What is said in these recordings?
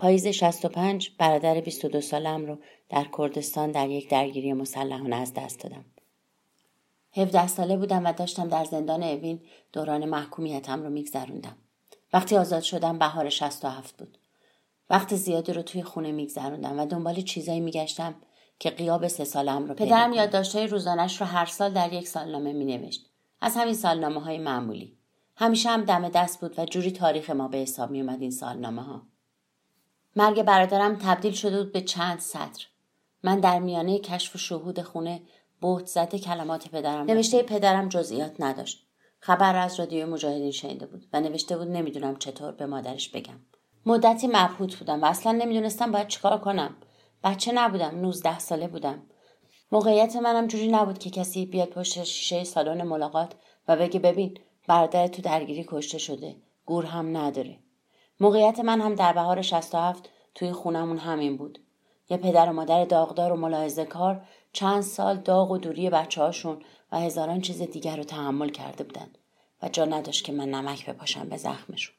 پاییز 65 برادر 22 سالم رو در کردستان در یک درگیری مسلحانه از دست دادم. 17 ساله بودم و داشتم در زندان اوین دوران محکومیتم رو میگذروندم. وقتی آزاد شدم بهار 67 بود. وقت زیادی رو توی خونه میگذروندم و دنبال چیزایی میگشتم که قیاب سه سالم رو پدرم یادداشتهای روزانش رو هر سال در یک سالنامه مینوشت از همین سالنامه های معمولی همیشه هم دم دست بود و جوری تاریخ ما به حساب می اومد این سالنامه ها مرگ برادرم تبدیل شده بود به چند سطر من در میانه کشف و شهود خونه بهت زده کلمات پدرم نوشته پدرم جزئیات نداشت. خبر از رادیو مجاهدین شنیده بود و نوشته بود نمی‌دونم چطور به مادرش بگم. مدتی مبهوت بودم و اصلا نمی‌دونستم باید چیکار کنم. بچه نبودم 19 ساله بودم. موقعیت منم جوری نبود که کسی بیاد پشت شیشه سالن ملاقات و بگه ببین برادر تو درگیری کشته شده گور هم نداره. موقعیت من هم در بهار 67 توی خونمون همین بود. یه پدر و مادر داغدار و ملاحظه کار چند سال داغ و دوری بچه هاشون و هزاران چیز دیگر رو تحمل کرده بودن و جا نداشت که من نمک بپاشم به زخمشون.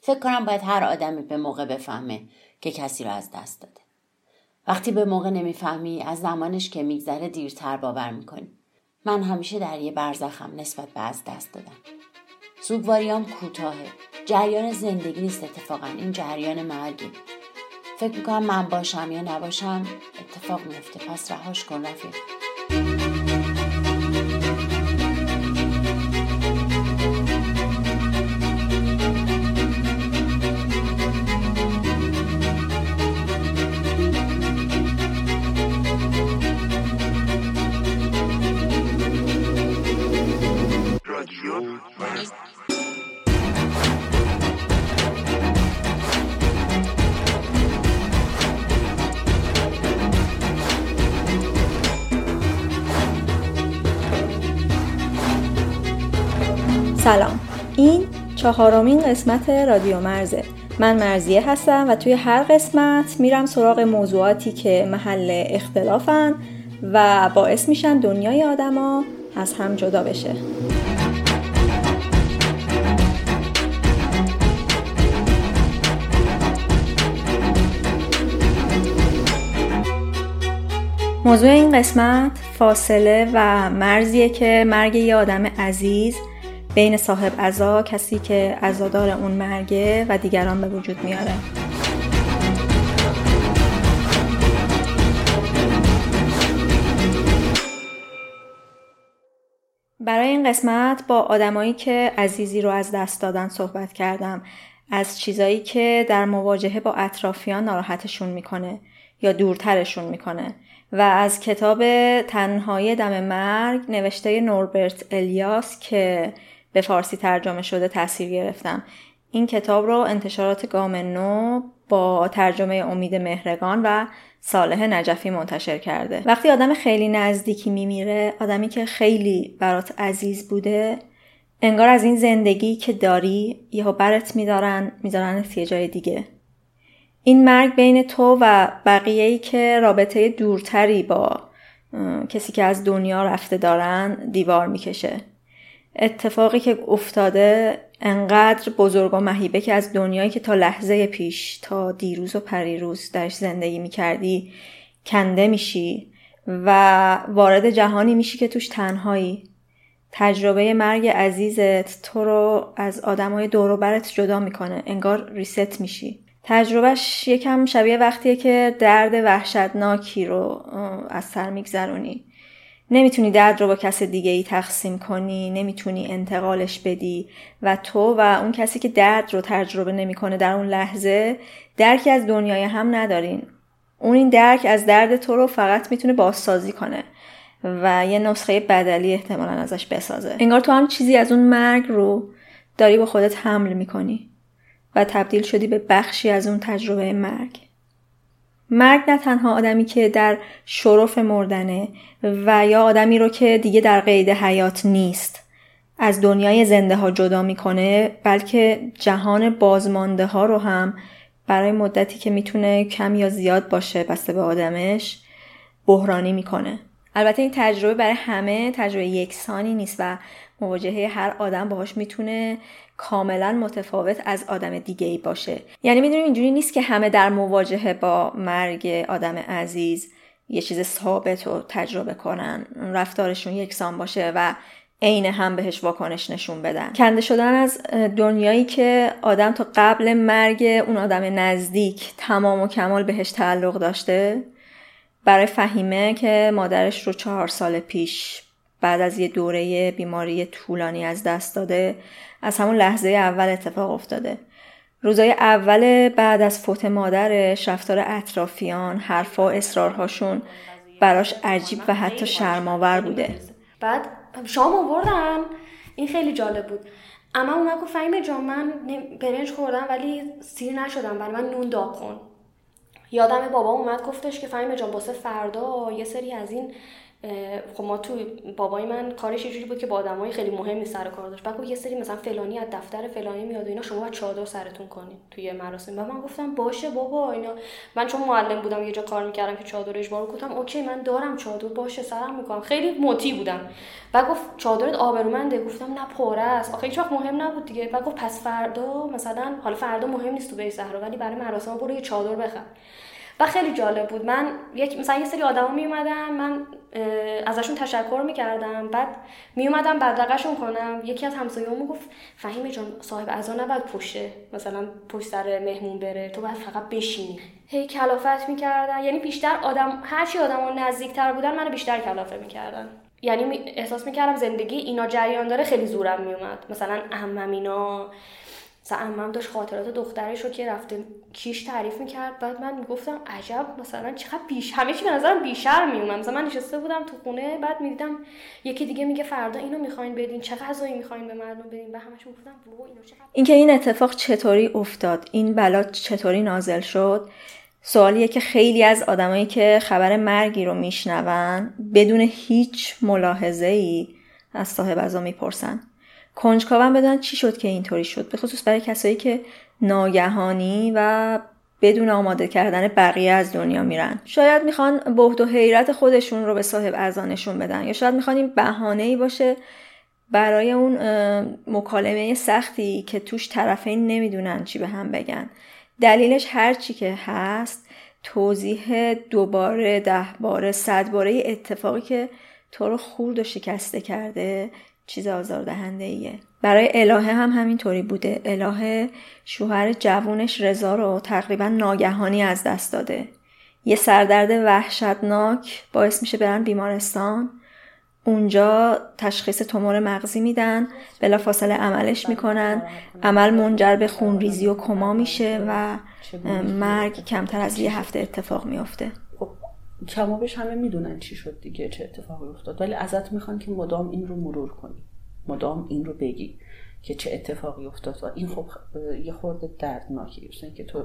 فکر کنم باید هر آدمی به موقع بفهمه که کسی رو از دست داده. وقتی به موقع نمی‌فهمی از زمانش که میگذره دیرتر باور می‌کنی. من همیشه در یه برزخم نسبت به از دست دادم. سوگواریام کوتاهه. جریان زندگی نیست اتفاقا. این جریان مرگی. فکر می‌کنم من باشم یا نباشم اتفاق میفته پس رهاش کن رفیق. چهارمین قسمت رادیو مرزه. من مرزیه هستم و توی هر قسمت میرم سراغ موضوعاتی که محل اختلافن و باعث میشن دنیای آدما از هم جدا بشه. موضوع این قسمت فاصله و مرزیه که مرگ یه آدم عزیز بین صاحب ازا کسی که ازادار اون مرگه و دیگران به وجود میاره. برای این قسمت با آدمایی که عزیزی رو از دست دادن صحبت کردم. از چیزایی که در مواجهه با اطرافیان ناراحتشون می‌کنه یا دورترشون می‌کنه. و از کتاب تنهایی دم مرگ نوشته نوربرت الیاس که به فارسی ترجمه شده تاثیر گرفتم. این کتاب رو انتشارات گام نو با ترجمه امید مهرگان و صالح نجفی منتشر کرده. وقتی آدم خیلی نزدیکی میمیره آدمی که خیلی برات عزیز بوده انگار از این زندگی که داری یهو برت میدارن میدارن یه جای دیگه. این مرگ بین تو و بقیه ای که رابطه دورتری با کسی که از دنیا رفته دارن دیوار می‌کشه. اتفاقی که افتاده انقدر بزرگ و مهیبه که از دنیایی که تا لحظه پیش تا دیروز و پریروز درش زندگی می‌کردی کنده میشی و وارد جهانی میشی که توش تنهایی. تجربه مرگ عزیزت تو رو از آدمای دور برت جدا می‌کنه انگار ریست میشی. تجربهش یکم شبیه وقتیه که درد وحشتناکی رو از سر میگذرونی. نمی‌تونی درد رو با کس دیگه ای تقسیم کنی نمی‌تونی انتقالش بدی و تو و اون کسی که درد رو تجربه نمی‌کنه در اون لحظه درکی از دنیای هم ندارین. اون این درک از درد تو رو فقط می‌تونه بازسازی کنه و یه نسخه بدلی احتمالا ازش بسازه. انگار تو هم چیزی از اون مرگ رو داری با خودت حمل می‌کنی و تبدیل شدی به بخشی از اون تجربه مرگ. مرگ نه تنها آدمی که در شرف مردنه و یا آدمی رو که دیگه در قید حیات نیست. از دنیای زنده ها جدا می‌کنه بلکه جهان بازمانده ها رو هم برای مدتی که می‌تونه کم یا زیاد باشه بسته به آدمش بحرانی می‌کنه. البته این تجربه برای همه تجربه یکسانی نیست و مواجهه هر آدم باهاش می‌تونه کاملا متفاوت از آدم دیگه ای باشه. یعنی می‌دونیم اینجوری نیست که همه در مواجهه با مرگ آدم عزیز یه چیز ثابت رو تجربه کنن رفتارشون یکسان باشه و عین هم بهش واکنش نشون بدن. کنده شدن از دنیایی که آدم تا قبل مرگ اون آدم نزدیک تمام و کمال بهش تعلق داشته؟ برای فهیمه که مادرش رو چهار سال پیش بعد از یه دوره بیماری طولانی از دست داده از همون لحظه اول اتفاق افتاده. روزای اول بعد از فوت مادرش رفتار اطرافیان حرفا اصرارهاشون براش عجیب و حتی شرماور بوده. بعد شام آوردن. این خیلی جالب بود. اما اومد گفت فهیمه جان من برنج خوردم ولی سیر نشدم برای من نون داغ کن. یادم بابا اومد گفتش که فهیمه جان باسه فردا یه سری از این خب ما تو بابای من کارش یه جوری بود که با آدمای خیلی مهمی سر کار داشت. بعد یه سری مثلا فلانی از دفتر فلانی میاد و اینا شما باید چادر سرتون کنین توی مراسم. بعد من گفتم باشه بابا اینا. من چون معلم بودم یه جا کار می‌کردم که چادر اجبار گفتم اوکی من دارم چادر باشه سرم می‌کنم. خیلی موتی بودم. بعد گفت چادرت آبرومنده. گفتم نه پاره است. آخه هیچ وقت مهم نبود دیگه. بعد گفت پس فردا مثلا حالا فردا مهم نیست تو به صحرا ولی برای مراسم برو یه چادر بخر. و خیلی جالب بود. من یک مثلا یه سری آدما می اومدن من ازشون تشکر می‌کردم. بعد می اومدم بدرقشون کنم. یکی از همسایه‌مون گفت فهیم جان صاحب ازا نباید پشته مثلا پشت سر مهمون بره. تو باید فقط بشینی. هی کلافت می‌کردن. یعنی بیشتر آدم هرچی آدما نزدیکتر بودن منو بیشتر کلافه می‌کردن. یعنی احساس می‌کردم زندگی اینا جریان داره خیلی زورم میومد مثلا اهم اینا مثلا امم داشت خاطرات دخترش رو که رفته کیش تعریف می‌کرد بعد من می‌گفتم عجب مثلا چقدر بیش همه چی به نظرم بیشر میومد مثلا من نشسته بودم تو خونه بعد می‌دیدم یکی دیگه میگه فردا اینو می‌خواین بدین چه غذایی می‌خواین به مردم بدین؟ و همش گفتم اینو چقدر اینکه این اتفاق چطوری افتاد؟ این بلا چطوری نازل شد؟ سوالیه که خیلی از آدمایی که خبر مرگی رو میشنون بدون هیچ ملاحظه ای از صاحب ازا می‌پرسن. کنجکاوم بدونن چی شد که اینطوری شد؟ به خصوص برای کسایی که ناگهانی و بدون آماده کردن بقیه از دنیا میرن. شاید می‌خوان بهد و حیرت خودشون رو به صاحب ازانشون بدن یا شاید می‌خوان این بهانه ای باشه برای اون مکالمه سختی که توش طرفین نمی‌دونن چی به هم بگن. دلیلش هر چی که هست توضیح دوباره ده باره صد باره اتفاقی که تو رو خورد و شکسته کرده چیز آزاردهنده ایه برای الهه هم همینطوری بوده. الهه شوهر جوونش رضا رو تقریبا ناگهانی از دست داده. یه سردرد وحشتناک باعث میشه برن بیمارستان. اونجا تشخیص تومور مغزی میدن بلا فاصله عملش می‌کنن. عمل منجر به خونریزی و کما میشه و مرگ کمتر از یه هفته اتفاق میافته. کمابش همه می‌دونن چی شد دیگه چه اتفاقی افتاد. ولی ازت می‌خوان که مدام این رو مرور کنی. مدام این رو بگی که چه اتفاقی افتاد. و این خب یه خورده دردناکه مثلا که تو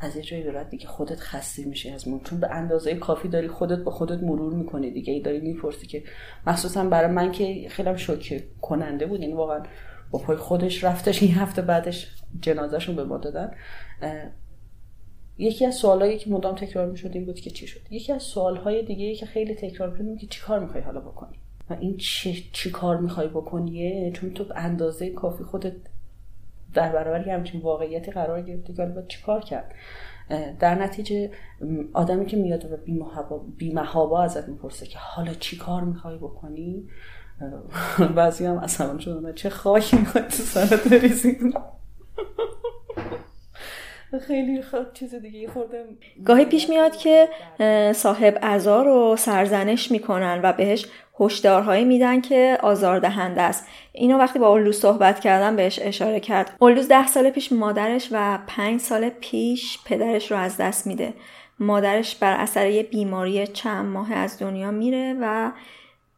از یه جایی برات دیگه خودت خسته میشه از مرور. چون به اندازه کافی داری خودت با خودت مرور می‌کنی دیگه. ای داری می‌پرسی که مخصوصا برای من که خیلی شوکه کننده بود. یعنی واقعا با پای خودش رفتش. این هفته بعدش جنازهشون به ما دادن. یکی از سوالایی که مدام تکرار می‌شد این بود که چی شد؟ یکی از سوالهای دیگه که خیلی تکرار می‌شد که چی کار می‌خوای حالا بکنی؟ و این چی, چی کار می‌خوای بکنیه؟ چون تو اندازه کافی خودت در برابر همچین واقعیتی قرار گرفتی که حالا چی کار کرد؟ در نتیجه آدمی که میاد و بیمهابا ازت می‌پرسه که حالا چی کار می‌خوای بکنی؟ بعضی هم اصلا شدن. چه خواهی می‌خوای تو سرت بریزی؟ خیلی خود چیز دیگه خورده گاهی پیش میاد که صاحب ازار رو سرزنش می‌کنن و بهش هشدارهایی میدن که آزاردهنده است. اینو وقتی با اولوز صحبت کردم بهش اشاره کرد. اولوز ده سال پیش مادرش و پنج سال پیش پدرش رو از دست میده. مادرش بر اثر یه بیماری چند ماه از دنیا میره و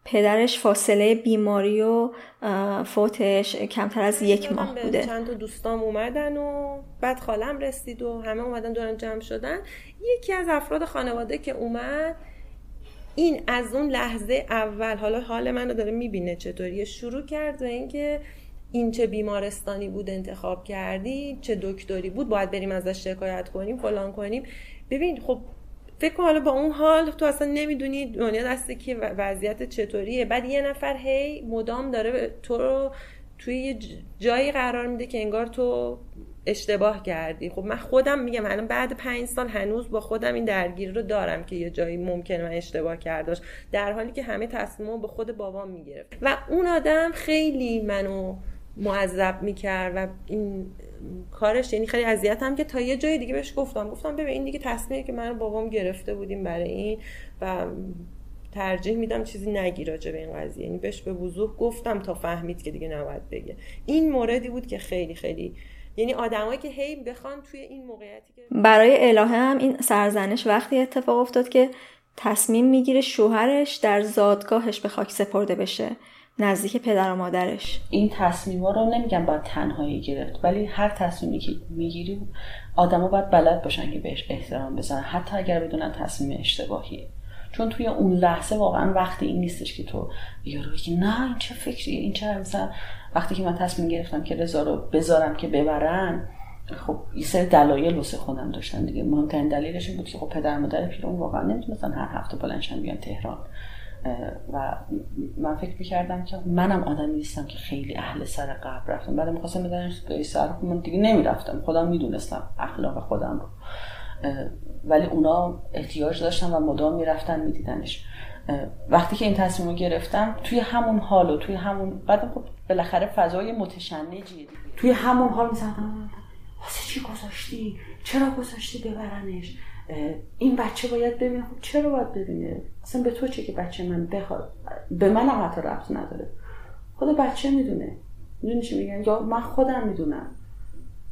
پدرش فاصله بیماری و فوتش کمتر از یک ماه بوده. چند تا دوستام اومدن و بعد خالم رسید و همه اومدن دورم جمع شدن. یکی از افراد خانواده که اومد این از اون لحظه اول حالا حال منو داره می‌بینه چطوری شروع کرد و اینکه این چه بیمارستانی بود انتخاب کردی چه دکتری بود باید بریم ازش شکایت کنیم فلان کنیم. ببین خب فکر کن حالا با اون حال تو اصلا نمی‌دونی دنیا دسته که وضعیت چطوریه. بعد یه نفر هی مدام داره تو رو توی یه جایی قرار میده که انگار تو اشتباه کردی. خب من خودم میگم الان بعد پنج سال هنوز با خودم این درگیری رو دارم که یه جایی ممکنه من اشتباه کرداش در حالی که همه تصمیم به خود بابام می‌گرفت. و اون آدم خیلی منو معذب می‌کرد و این کارش یعنی خیلی اذیتم که تا یه جای دیگه بهش گفتم. گفتم ببین این دیگه تصمیمی که من بابام گرفته بودیم برای این و ترجیح میدم چیزی نگی راجع به این قضیه. یعنی بهش به وضوح گفتم تا فهمید که دیگه نباید بگه. این موردی بود که خیلی خیلی یعنی آدمایی که هی بخوان توی این موقعیتی که برای الهه هم این سرزنش وقتی اتفاق افتاد که تصمیم می‌گیره شوهرش در زادگاهش به خاک سپرده بشه. نزدیک پدر و مادرش. این تصمیم ها رو نمیگم باید تنهایی گرفت ولی هر تصمیمی که می‌گیری آدما باید بلد باشن که بهش احترام بزنن حتی اگر بدونن تصمیم اشتباهیه. چون توی اون لحظه واقعا وقتی این نیستش که تو یارو که نه این چه فکریه این چه مثلا وقتی که من تصمیم گرفتم که رضا رو بذارم که ببرن خب یه سری دلایل واسه خودم داشتن دیگه. مهمترین دلیلش این بود که خب پدر مادر پیرون واقعا نمی‌تونستن هر هفته بلنشن بیان تهران. و من فکر می‌کردم که منم آدمی نیستم که خیلی اهل سر قبر رفتم. بعد می‌خواستم بدنش به سر من دیگه نمی‌رفتم. خودم می‌دونستم اخلاق خودم رو. ولی اونا احتیاج داشتن و مدام می‌رفتن میدیدنش. وقتی که این تصمیم رو گرفتم توی همون حال و توی همون بعد خب بالاخره فضای متشنجی توی همون حال می‌زدم. واسه چی گذاشتی؟ چرا گذاشتی ببرنش؟ این بچه باید ببینه. خب چرا باید ببینه؟ اصلا به تو چه که بچه من بخواد به من هم حتی ربط نداره. خود بچه می‌دونه. می‌دونی چی میگن؟ یا من خودم می‌دونم.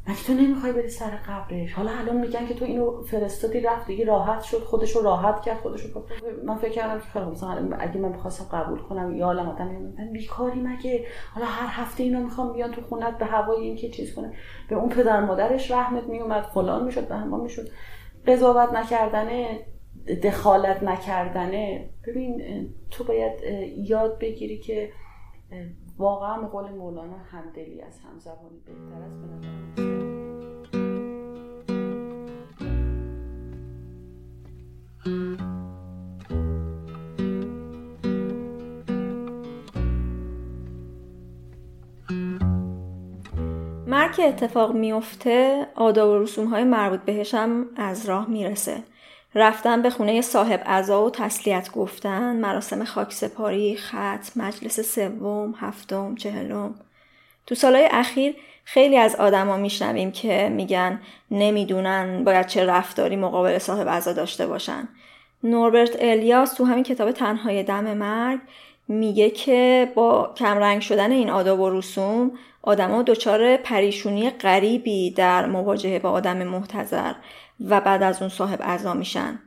مگه تو نمی‌خوای بری سر قبرش؟ حالا الان میگن که تو اینو فرستادی رفت دیگه راحت شد خودش رو راحت کرد خودش رو من فکر کردم که خیلی مثلا اگه من بخواستم قبول کنم یا الان آدم من بیکاری مگه؟ حالا هر هفته اینو می‌خوام بیان تو خونت به هوای این که چیز کنه به اون پدر مادرش رحمت میومد فلان می‌شد به همان می‌شد. قضاوت نکردنه دخالت نکردنه. ببین تو باید یاد بگیری که واقعا قول مولانا همدلی از همزبانی بهتر است به مرگ که اتفاق میفته آداب و رسوم های مربوط بهش هم از راه می‌رسه. رفتن به خونه صاحب عزا و تسلیت گفتن مراسم خاکسپاری خط مجلس سوم هفتم چهلم. تو سالهای اخیر خیلی از آدما میشنویم که میگن نمی‌دونن باید چه رفتاری مقابل صاحب عزا داشته باشن. نوربرت الیاس تو همین کتاب تنهای دم مرگ میگه که با کمرنگ شدن این آداب و رسوم آدما دچار پریشونی غریبی در مواجهه با آدم محتظر و بعد از اون صاحب اعضا میشن.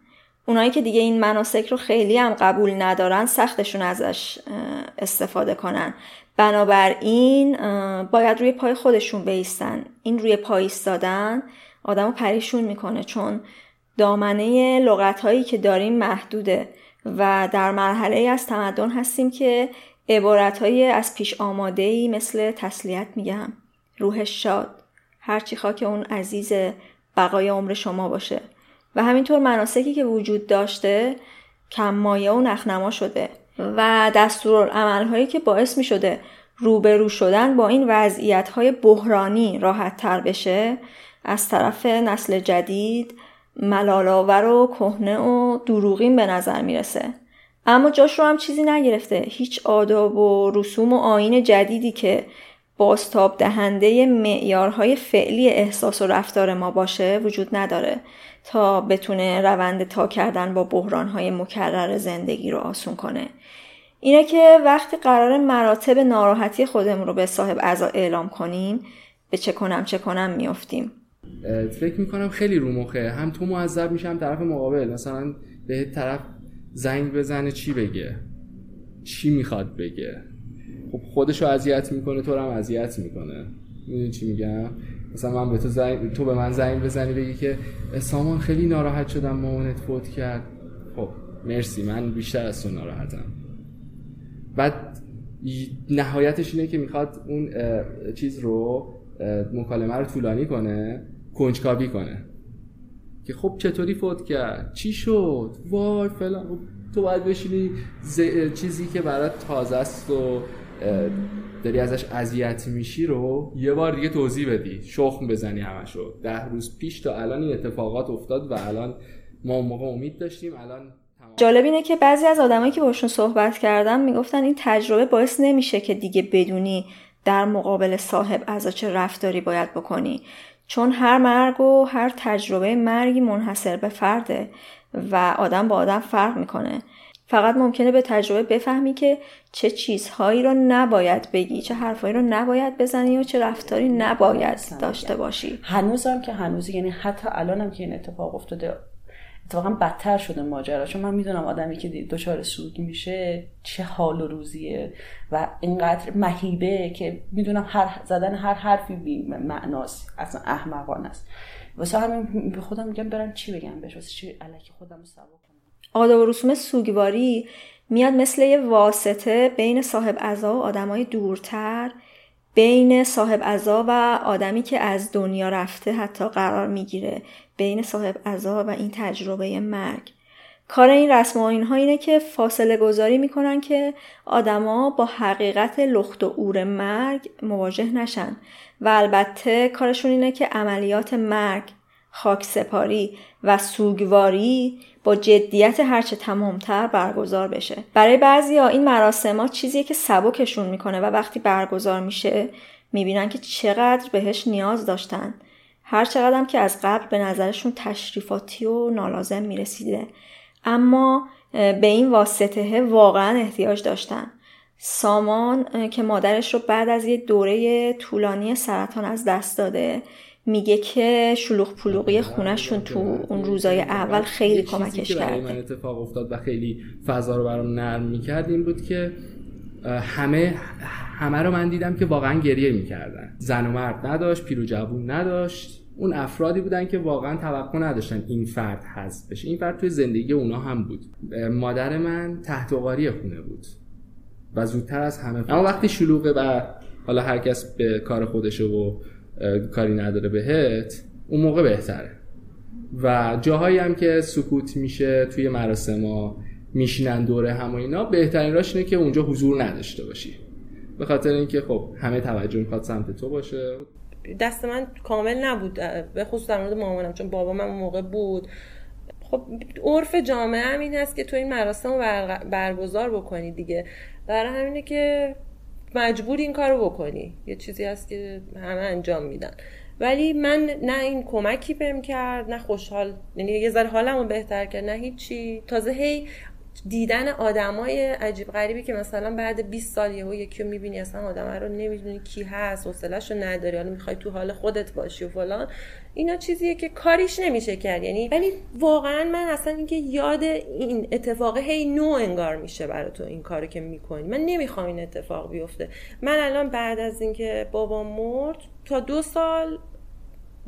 اونایی که دیگه این مناسک رو خیلی هم قبول ندارن سختشون ازش استفاده کنن. بنابراین باید روی پای خودشون بیستن. این روی پای ایستادن آدم رو پریشون می‌کنه چون دامنه لغت هایی که داریم محدوده. و در مرحله از تمدن هستیم که عبارت های از پیش آماده ای مثل تسلیت میگم روحش شاد هرچی خاک اون عزیز بقای عمر شما باشه. و همینطور مناسکی که وجود داشته کم مایه و نخنما شده و هایی که باعث می شده روبرو شدن با این وضعیت های بحرانی راحت تر بشه از طرف نسل جدید ملالاور و کهنه و دروغین به نظر می‌رسه. اما جاش رو هم چیزی نگرفته. هیچ آداب و رسوم و آین جدیدی که بازتاب دهنده معیارهای فعلی احساس و رفتار ما باشه وجود نداره تا بتونه روند تا کردن با بحرانهای مکرر زندگی رو آسون کنه. اینه که وقتی قرار مراتب ناراحتی خودمون رو به صاحب اعضا اعلام کنیم به چه کنم چه کنم میافتیم. فکر می‌کنم خیلی رو مخه. هم تو معذب میشم طرف مقابل. مثلا به طرف زنگ بزنه چی بگه؟ چی می‌خواد بگه؟ خب خودش رو اذیت می‌کنه تو رو هم اذیت می‌کنه. می‌دونی چی میگم؟ مثلا من به تو زنگ تو به من زنگ بزنی بگی که سامان خیلی ناراحت شدم مامانت فوت کرد. خب مرسی. من بیشتر از تو ناراحتم. بعد نهایتش اینه که می‌خواد اون چیز رو مکالمه رو طولانی کنه. کنجکاوی کنه. که خب چطوری فوت کرد؟ چی شد؟ وای فلان. خب تو باید بشینی چیزی که برات تازه است و داری ازش اذیت میشی رو یه بار دیگه توضیح بدی. شخم بزنی همشو. ده روز پیش تا الان این اتفاقات افتاد و الان ما اون موقع امید داشتیم. الان جالب اینه که بعضی از آدمایی که باشون صحبت کردم می‌گفتن این تجربه باعث نمیشه که دیگه بدونی در مقابل صاحب از چه رفتاری باید بکنی. چون هر مرگ و هر تجربه مرگی منحصر به فرده و آدم با آدم فرق می‌کنه. فقط ممکنه به تجربه بفهمی که چه چیزهایی رو نباید بگی چه حرفهایی رو نباید بزنی و چه رفتاری نباید داشته باشی. هنوزم که هنوز یعنی حتی الانم که این اتفاق افتاده اتفاقا بدتر شده ماجرا. چون من می‌دونم آدمی که دچار سوگ میشه چه حال و روزیه و اینقدر مهیبه که می‌دونم هر زدن هر حرفی بی معناست. اصلا احمقانه است. واسه همین به خودم میگم برم چی بگم بهش؟ واسه چی الکی خودم رو سوا کنم؟ آداب و رسوم سوگواری میاد مثل یه واسطه بین صاحب عزا و آدمای دورتر بین صاحب عزا و آدمی که از دنیا رفته حتی قرار می‌گیره. بین صاحب عزا و این تجربه مرگ. کار این رسم و اینها اینه که فاصله گذاری می‌کنن که آدما با حقیقت لخت و اور مرگ مواجه نشن. و البته کارشون اینه که عملیات مرگ خاک سپاری و سوگواری با جدیت هرچه تمامتر برگزار بشه. برای بعضی ها این مراسم چیزیه که سبکشون می‌کنه و وقتی برگزار میشه می‌بینن که چقدر بهش نیاز داشتن. هر چقدر که از قبل به نظرشون تشریفاتی و نالازم می‌رسیده. اما به این واسطه واقعا احتیاج داشتن. سامان که مادرش رو بعد از یه دوره طولانی سرطان از دست داده میگه که شلوغ پلوغی خونشون تو اون روزای اول خیلی کمکش کرده من اتفاق افتاد و خیلی فضا رو برام نرم می‌کرد این بود که همه همه رو من دیدم که واقعا گریه می‌کردن. زن و مرد نداشت پیر و جوون نداشت. اون افرادی بودن که واقعا توقع نداشتن این فرد هست بشه. این فرد توی زندگی اونا هم بود. مادر من تحت خونه بود و زودتر از همه اما وقتی شلوغه و حالا هر کس به کار خودشه و کاری نداره بهت اون موقع بهتره. و جاهایی هم که سکوت میشه توی مراسم ها میشینن دوره هم و اینا بهترین راش اینه که اونجا حضور نداشته باشی. به خاطر اینکه خب همه توجه می‌خواد سمت تو باشه. دست من کامل نبود به خصوص در مورد مامانم چون بابا من اون موقع بود. خب عرف جامعه هم این هست که تو این مراسم رو برگزار بکنی دیگه. در همینه که مجبور این کار رو بکنی. یه چیزی هست که همه انجام میدن. ولی من نه این کمکی بهم کرد نه خوشحال. یعنی یه ذره حالمو بهتر کرد نه هیچی. تازه هی دیدن آدمای عجیب غریبی که مثلا بعد 20 سال یهو یکی رو می‌بینی اصلا آدم رو نمی‌دونی کی هست حوصله‌اش رو نداری حالا می‌خوای تو حال خودت باشی و فلان. اینا چیزیه که کاریش نمیشه کرد. یعنی ولی واقعا من اصلا اینکه یاد این اتفاق هی نو انگار میشه برای تو این کارو که می‌کنی. من نمی‌خوام این اتفاق بیفته. من الان بعد از اینکه بابا مرد تا دو سال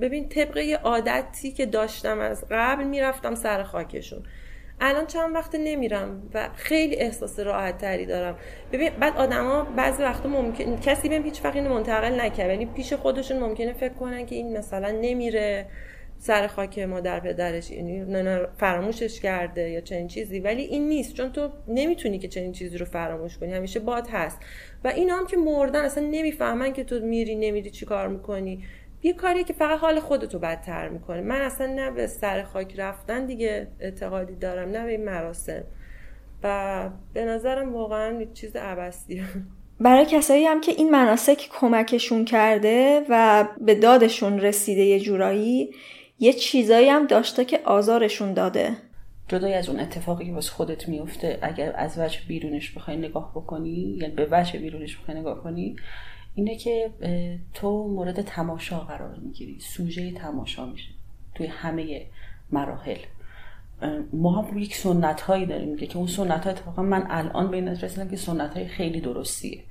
ببین طبقه عادتی که داشتم از قبل می‌رفتم سر خاکشون. الان چند وقت نمیرم و خیلی احساس راحت تری دارم. ببین بعد آدما بعضی وقتا ممکن کسی بهم هیچ وقت اینو منتقل نکرد. یعنی پیش خودشون ممکنه فکر کنن که این مثلا نمیره سر خاک مادر پدرش یعنی فراموشش کرده یا چنین چیزی. ولی این نیست چون تو نمی‌تونی که چنین چیزی رو فراموش کنی. همیشه باد هست. و اینا هم که مردن اصلا نمی‌فهمن که تو میری نمیری چی کار می‌کنی. یه کاریه که فقط حال خودتو بدتر می‌کنه. من اصلا نه به سر خاک رفتن دیگه اعتقادی دارم نه به این مراسم. و به نظرم واقعا چیز عبستیه برای کسایی هم که این مناسک کمکشون کرده و به دادشون رسیده یه جورایی یه چیزایی هم داشته که آزارشون داده. جدای از اون اتفاقی که واسه خودت میفته اگر از وجه بیرونش بخوای نگاه بکنی یعنی به وجه بیرونش بخوای نگاه کنی اینه که تو مورد تماشا قرار می‌گیری. سوژه تماشا میشه توی همه مراحل. ما هم یک سنت هایی داریم که اون سنت ها اتفاقا من الان به این رسیدم که سنت های خیلی درستیه.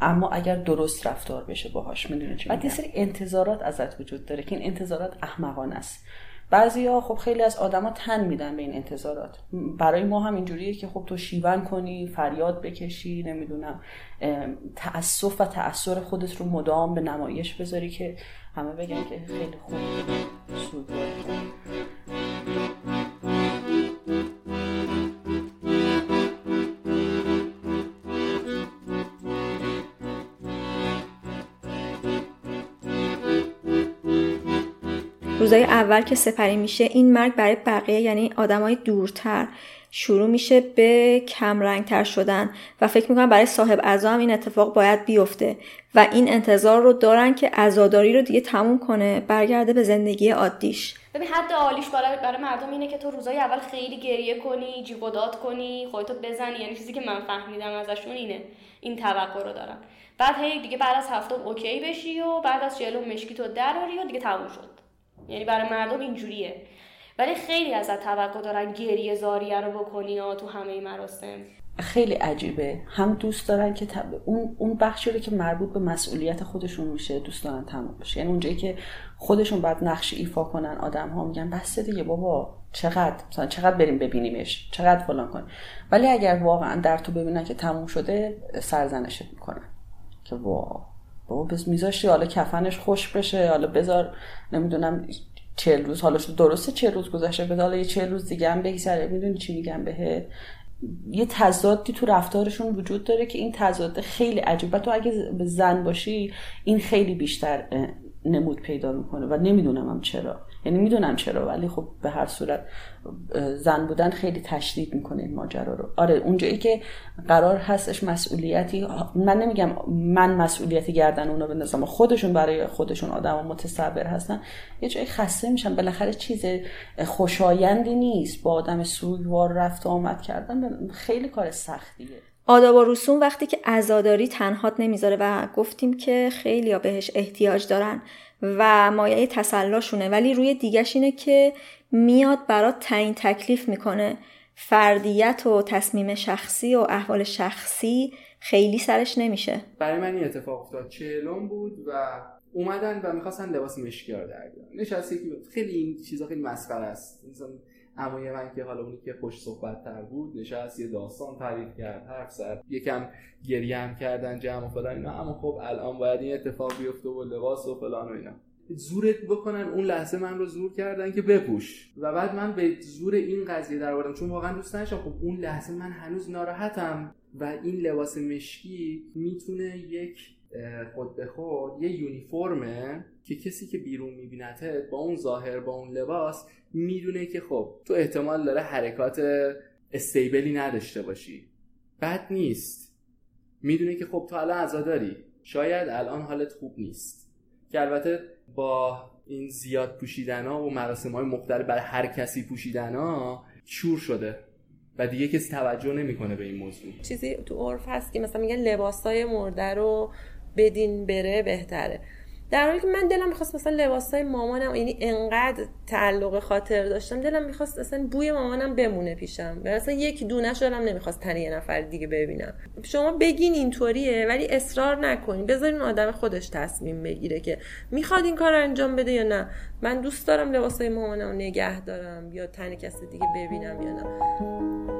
اما اگر درست رفتار بشه باهاش می‌دونی چی بعد یه سری انتظارات ازت وجود داره که این انتظارات احمقانه است. ها خب خیلی از آدما تن میدن به این انتظارات. برای ما هم اینجوریه که خب تو شیون کنی فریاد بکشی نمی‌دونم تأسف و تأثیر خودت رو مدام به نمایش بذاری که همه بگن که خیلی خوب سوگواری روزای اول که سپری میشه این مرگ برای بقیه یعنی آدمای دورتر شروع میشه به کمرنگتر شدن. و فکر می‌کنم برای صاحب عزا هم این اتفاق باید بیفته. و این انتظار رو دارن که عزاداری رو دیگه تموم کنه برگرده به زندگی عادیش. ببین حد عالیش برای, برای مردم اینه که تو روزای اول خیلی گریه کنی جیب داد کنی خودتو بزنی. یعنی چیزی که من فهمیدم ازشون اینه. این توقع رو دارن. بعد هی دیگه بعد از هفته اوکی بشی و بعد از جلو مشکی تو دراری و دیگه تموم شد. یعنی برای مردم اینجوریه. ولی خیلی ازت توقع دارن گریه زاریه رو بکنی ها تو همه مراسم. خیلی عجیبه. هم دوست دارن که اون اون بخشی رو که مربوط به مسئولیت خودشون میشه دوست دارن تمام بشه. یعنی اونجایی که خودشون بعد نقش ایفا کنن آدم ها میگن بس دیگه بابا چقدر؟ مثلا چقدر بریم ببینیمش؟ چقدر فلان کن ولی اگر واقعا در تو ببینن که تموم شده سرزنشت می‌کنن. که وا بابا بس میذاشتی حالا کفنش خوش بشه حالا بذار نمی‌دونم چهل روز حالا درسته چهل روز گذشته به حالا یه چهل روز دیگه هم بگذره. می‌دونی چی میگم بهت؟ یه تضادی تو رفتارشون وجود داره که این تضاد خیلی عجیبه. تو اگه زن باشی این خیلی بیشتر نمود پیدا می‌کنه و نمی‌دونم هم چرا. یعنی می‌دونم چرا ولی خب به هر صورت زن بودن خیلی تشدید می‌کنه این ماجرا رو. آره اونجایی که قرار هستش مسئولیتی من نمیگم من مسئولیتی گردن اونا بندازم خودشون برای خودشون آدم و متصبر هستن. یه جایی خسته میشن بالاخره چیز خوشایندی نیست. با آدم سوگوار رفت آمد کردن خیلی کار سختیه. آداب و رسوم وقتی که عزاداری تنهات نمی‌ذاره و گفتیم که خیلی بهش احتیاج دارن. و مایه تسلاشونه. ولی روی دیگش اینه که میاد برات تعیین تکلیف می‌کنه. فردیت و تصمیم شخصی و احوال شخصی خیلی سرش نمیشه. برای من این اتفاق افتاد. چهلم بود و اومدن و می‌خواستن لباس مشکیار در بیارن. نشستی خیلی این چیزا خیلی مسخره است. امای من که حالا اونی که خوش صحبت تر بود نشست یه داستان تعریف کرد حرف زد. یکم گریه هم کردن جمع و فلان اینا. اما خب الان باید این اتفاق بیفته و لباس و فلان و اینا. زورت بکنن اون لحظه من رو زور کردن که بپوش. و بعد من به زور این قضیه در آوردم. چون واقعا دوست داشتم خب اون لحظه من هنوز ناراحتم. و این لباس مشکی می‌تونه یک خود به خود یه یونیفرمه که کسی که بیرون میبینتت با اون ظاهر با اون لباس می‌دونه که خب تو احتمال داره حرکات استیبلی نداشته باشی. بد نیست. می‌دونه که خب تو الان عزاداری شاید الان حالت خوب نیست. که البته با این زیاد پوشیدن ها و مراسم های مختلف برای هر کسی پوشیدن ها شور شده و دیگه کسی توجه نمی‌کنه به این موضوع. چیزی تو عرف هست که مثلا میگن لباسای مرده رو بدین بره بهتره. در حالی که من دلم می‌خواست مثلا لباسای مامانم یعنی انقدر تعلق خاطر داشتم دلم می‌خواست اصلا بوی مامانم بمونه پیشم. مثلا یک دونه شدم نمی‌خواست تن یه نفر دیگه ببینم. شما بگین اینطوریه ولی اصرار نکنین. بذارین آدم خودش تصمیم بگیره که می‌خواد این کار انجام بده یا نه. من دوست دارم لباسای مامانم نگه دارم یا تن کسی دیگه ببینم یا نه.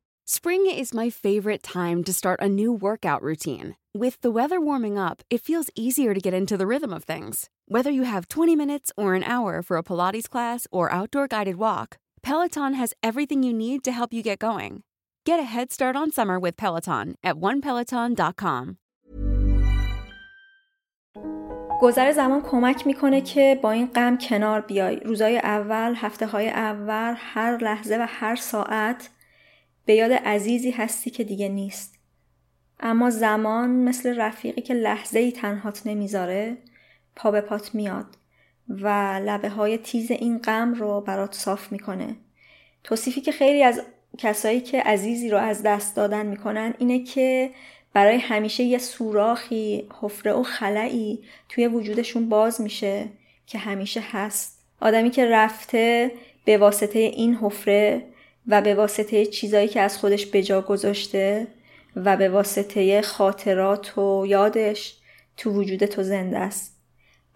Spring is my favorite time to start a new workout routine. With the weather warming up, it feels easier to get into the rhythm of things. Whether you have 20 minutes or an hour for a Pilates class or outdoor guided walk, Peloton has everything you need to help you get going. Get a head start on summer with Peloton at onepeloton.com. گذر زمان کمک میکنه که با این غم کنار بیای روزای اول هفته های اول هر لحظه و هر ساعت به یاد عزیزی هستی که دیگه نیست. اما زمان مثل رفیقی که لحظه ای تنهات نمی‌ذاره پا به پات میاد و لبه های تیز این غم رو برات صاف می‌کنه. توصیفی که خیلی از کسایی که عزیزی رو از دست دادن می‌کنن اینه که برای همیشه یه سوراخی حفره و خلایی توی وجودشون باز میشه که همیشه هست. آدمی که رفته به واسطه این حفره و به واسطه چیزایی که از خودش به جا گذاشته و به واسطه خاطرات و یادش تو وجود تو زنده است.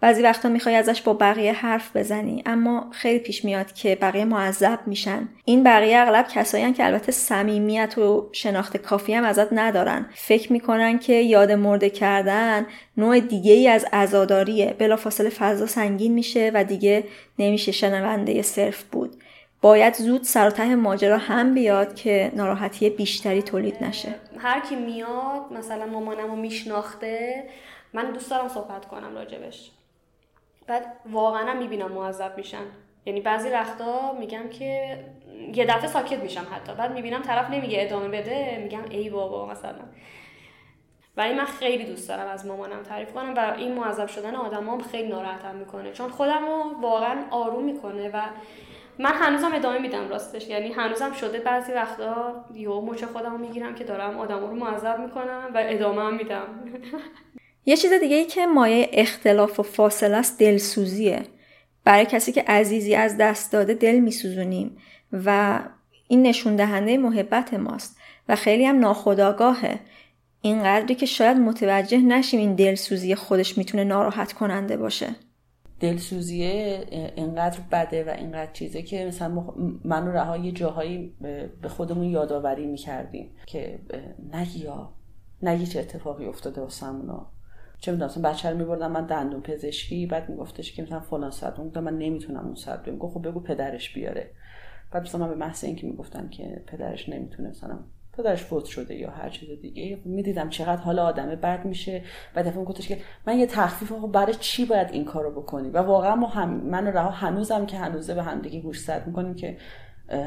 بعضی وقتا می‌خوای ازش با بقیه حرف بزنی اما خیلی پیش میاد که بقیه معذب میشن. این بقیه اغلب کسایی که البته صمیمیت و شناخت کافی هم ازت ندارن. فکر می‌کنن که یاد مرده کردن نوع دیگه ای از عزاداریه. بلافاصله فضا سنگین میشه و دیگه نمیشه شنونده صرف بود. باید زود سر ته ماجرا هم بیاد که ناراحتی بیشتری تولید نشه. هر کی میاد مثلا مامانم رو میشناخته من دوست دارم صحبت کنم راجبش. بعد واقعا می‌بینم معذب میشن. یعنی بعضی وقتا میگم که یه دفعه ساکت میشم حتی. بعد می‌بینم طرف نمیگه ادامه بده میگم ای بابا مثلا. ولی من خیلی دوست دارم از مامانم تعریف کنم و این معذب شدن آدمام خیلی ناراحتم می‌کنه. چون خودم رو واقعا آروم می‌کنه و من هنوزم ادامه میدم راستش. یعنی هنوزم شده بعضی وقتا یهو مچ خودم می‌گیرم که دارم آدم رو معذب می‌کنم و ادامه هم میدم. یه چیز دیگه ای که مایه اختلاف و فاصله است دلسوزیه. برای کسی که عزیزی از دست داده دل میسوزونیم و این نشون دهنده محبت ماست و خیلی هم ناخداگاهه اینقدری که شاید متوجه نشیم این دلسوزی خودش می‌تونه ناراحت کننده باشه. دلسوزیه اینقدر بده و اینقدر چیزه که مثلا من و رها یه جاهایی به خودمون یادآوری می‌کردیم که نگی یا نگی چه اتفاقی افتاده واسمونا چه می‌دونم مثلا بچه رو میبردم من دندون پزشکی بعد میگفتش که مثلا فلان ساعت اون من نمی‌تونم اون ساعت بگم خب بگو پدرش بیاره. بعد مثلا من به محض اینکه می‌گفتم که پدرش نمی‌تونه مثلا پدرش فوت شده یا هر چیز دیگه. می‌دیدم چقدر حال آدمه بد میشه. و دفعه گفتش که من یه تخفیف خب برای چی باید این کارو بکنی؟ و واقعا ما هم من رها هنوزم که هنوزه به هم دیگه گوش زد می‌کنیم که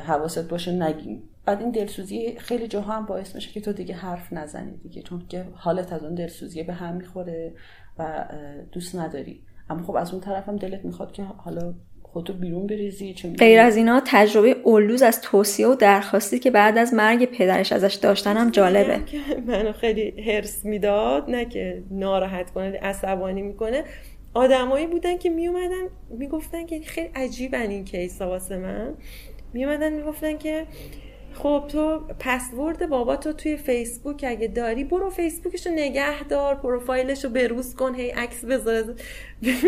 حواست باشه نگیم. بعد این دلسوزی خیلی جاها هم باعث میشه که تو دیگه حرف نزنی دیگه چون که حالت از اون دلسوزی به هم می‌خوره و دوست نداری. اما خب از اون طرف هم دلت می‌خواد که حالا خودتو بیرون بریزی چه غیر از اینا تجربه اولوز از توصیه و درخواستی که بعد از مرگ پدرش ازش داشتنم جالبه. منو خیلی هرس می‌داد نه که ناراحت کنه عصبانی می‌کنه. آدمایی بودن که میومدن می‌گفتن که خیلی عجیبن این کیسا واسه من. میومدن می‌گفتن که خب تو پسورد بابا تو توی فیسبوک اگه داری برو فیسبوکش رو نگه دار پروفایلش رو بروز کن هی عکس بذار.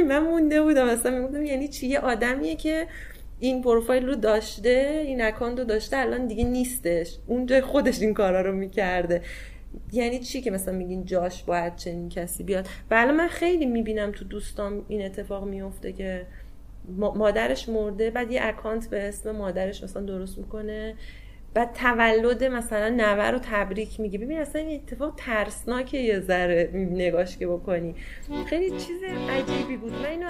من مونده بودم اصلا می‌گفتم یعنی چی؟ یه آدمیه که این پروفایل رو داشته این اکانت رو داشته الان دیگه نیستش. اونجا خودش این کارا رو می‌کرده. یعنی چی که مثلا میگین جاش باید چنین کسی بیاد؟ بله من خیلی می‌بینم تو دوستام این اتفاق میفته که مادرش مرده بعد یه اکانت به اسم مادرش مثلا درست می‌کنه. بعد تولد مثلا نوه رو تبریک میگه ببین اصلا این اتفاق ترسناکه یه ذره نگاش که بکنی. خیلی چیز عجیبی بود. من اینو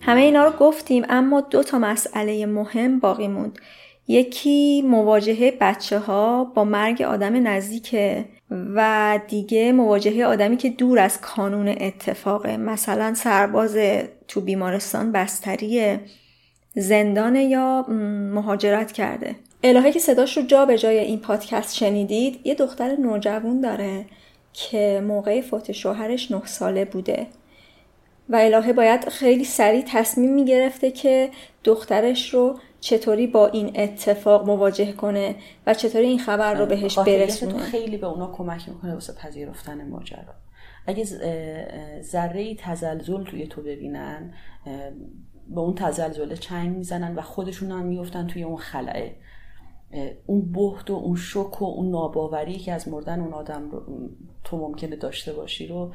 همه اینا رو گفتیم اما دو تا مسئله مهم باقی موند. یکی مواجهه بچه ها با مرگ آدم نزدیکه و دیگه مواجهه آدمی که دور از کانون اتفاقه. مثلا سرباز تو بیمارستان بستریه زندان یا مهاجرت کرده. الهه که صداش رو جا به جای این پادکست شنیدید یه دختر نوجوان داره که موقع فوت شوهرش نه ساله بوده. و الهه باید خیلی سریع تصمیم می‌گرفته که دخترش رو چطوری با این اتفاق مواجه کنه و چطوری این خبر رو بهش برسونه؟ خیلی به اونا کمک می‌کنه واسه پذیرفتن ماجرا. اگه ذره تزلزل توی تو ببینن به اون تزلزله چنگ می‌زنن و خودشون هم میفتن توی اون خلعه. اون بهت و اون شک و اون ناباوری که از مردن اون آدم رو تو ممکنه داشته باشی رو